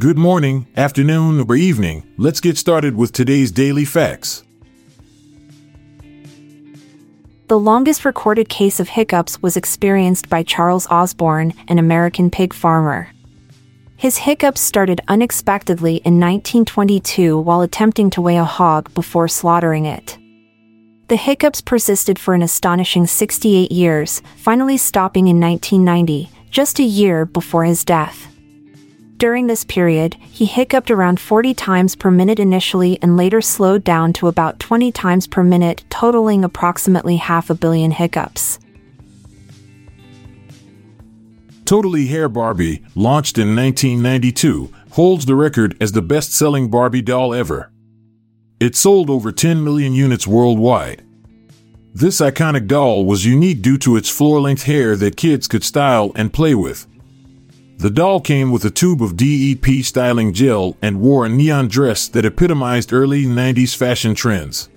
Good morning, afternoon, or evening. Let's get started with today's daily facts. The longest recorded case of hiccups was experienced by Charles Osborne, an American pig farmer. His hiccups started unexpectedly in 1922 while attempting to weigh a hog before slaughtering it. The hiccups persisted for an astonishing 68 years, finally stopping in 1990, just a year before his death. During this period, he hiccuped around 40 times per minute initially and later slowed down to about 20 times per minute, totaling approximately half a billion hiccups. Totally Hair Barbie, launched in 1992, holds the record as the best selling Barbie doll ever. It sold over 10 million units worldwide. This iconic doll was unique due to its floor length hair that kids could style and play with. The doll came with a tube of DEP styling gel and wore a neon dress that epitomized early 90s fashion trends.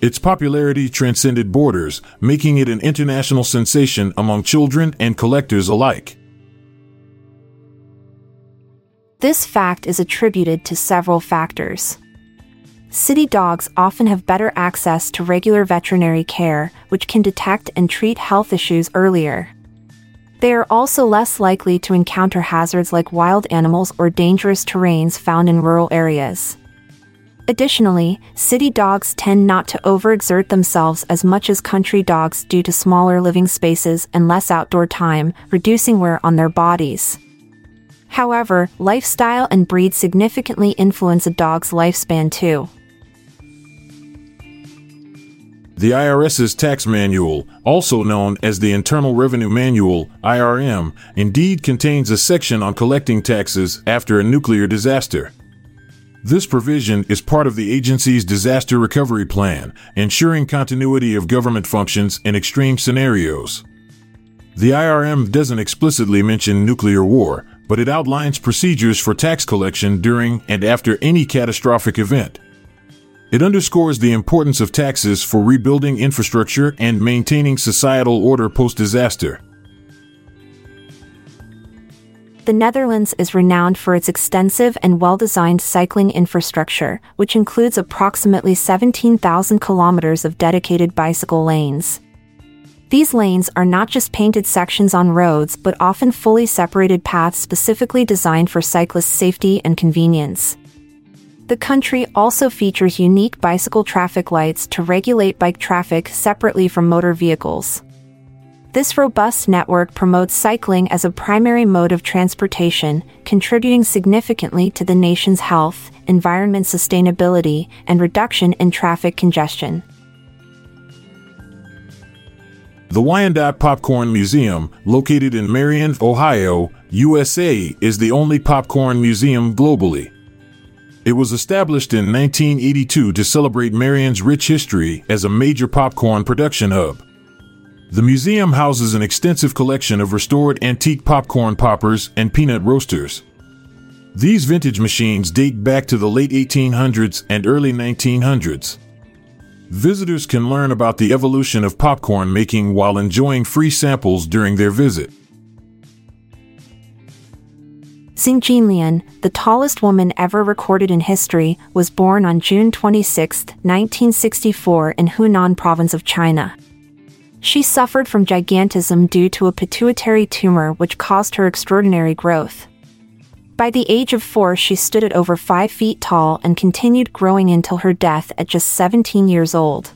Its popularity transcended borders, making it an international sensation among children and collectors alike. This fact is attributed to several factors. City dogs often have better access to regular veterinary care, which can detect and treat health issues earlier. They are also less likely to encounter hazards like wild animals or dangerous terrains found in rural areas. Additionally, city dogs tend not to overexert themselves as much as country dogs due to smaller living spaces and less outdoor time, reducing wear on their bodies. However, lifestyle and breed significantly influence a dog's lifespan too. The IRS's tax manual, also known as the Internal Revenue Manual, IRM, indeed contains a section on collecting taxes after a nuclear disaster. This provision is part of the agency's disaster recovery plan, ensuring continuity of government functions in extreme scenarios. The IRM doesn't explicitly mention nuclear war, but it outlines procedures for tax collection during and after any catastrophic event. It underscores the importance of taxes for rebuilding infrastructure and maintaining societal order post disaster. The Netherlands is renowned for its extensive and well designed cycling infrastructure, which includes approximately 17,000 kilometers of dedicated bicycle lanes. These lanes are not just painted sections on roads but often fully separated paths specifically designed for cyclist safety and convenience. The country also features unique bicycle traffic lights to regulate bike traffic separately from motor vehicles. This robust network promotes cycling as a primary mode of transportation, contributing significantly to the nation's health, environment sustainability, and reduction in traffic congestion. The Wyandotte Popcorn Museum, located in Marion, Ohio, USA, is the only popcorn museum globally. It was established in 1982 to celebrate Marion's rich history as a major popcorn production hub. The museum houses an extensive collection of restored antique popcorn poppers and peanut roasters. These vintage machines date back to the late 1800s and early 1900s. Visitors can learn about the evolution of popcorn making while enjoying free samples during their visit. Zeng Jinlian, the tallest woman ever recorded in history, was born on June 26, 1964 in Hunan province of China. She suffered from gigantism due to a pituitary tumor which caused her extraordinary growth. By the age of four, she stood at over five feet tall and continued growing until her death at just 17 years old.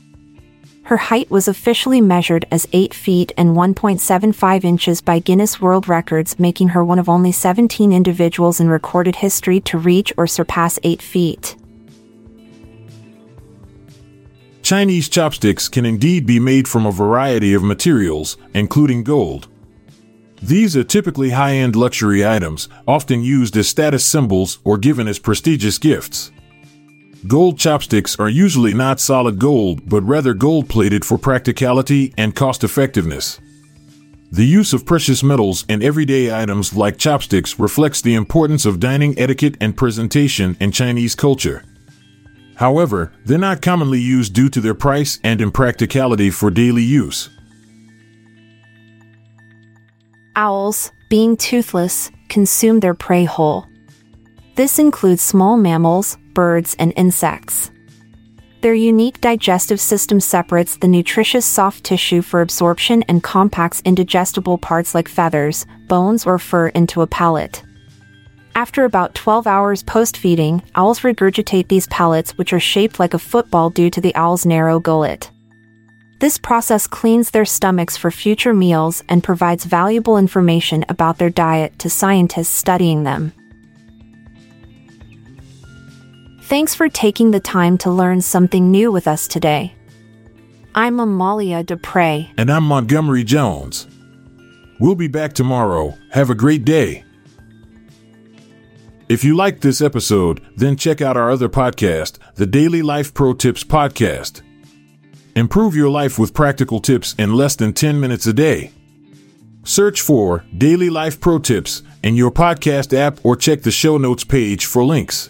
Her height was officially measured as 8 feet and 1.75 inches by Guinness World Records, making her one of only 17 individuals in recorded history to reach or surpass 8 feet. Chinese chopsticks can indeed be made from a variety of materials, including gold. These are typically high end luxury items, often used as status symbols or given as prestigious gifts. Gold chopsticks are usually not solid gold, but rather gold plated for practicality and cost effectiveness. The use of precious metals in everyday items like chopsticks reflects the importance of dining etiquette and presentation in Chinese culture. However, they're not commonly used due to their price and impracticality for daily use. Owls, being toothless, consume their prey whole. This includes small mammals, birds, and insects. Their unique digestive system separates the nutritious soft tissue for absorption and compacts indigestible parts like feathers, bones, or fur into a pellet. After about 12 hours post feeding, owls regurgitate these pellets, which are shaped like a football due to the owl's narrow gullet. This process cleans their stomachs for future meals and provides valuable information about their diet to scientists studying them. Thanks for taking the time to learn something new with us today. I'm Amalia Dupre. And I'm Montgomery Jones. We'll be back tomorrow. Have a great day. If you liked this episode, then check out our other podcast, the Daily Life Pro Tips Podcast. Improve your life with practical tips in less than 10 minutes a day. Search for Daily Life Pro Tips in your podcast app or check the show notes page for links.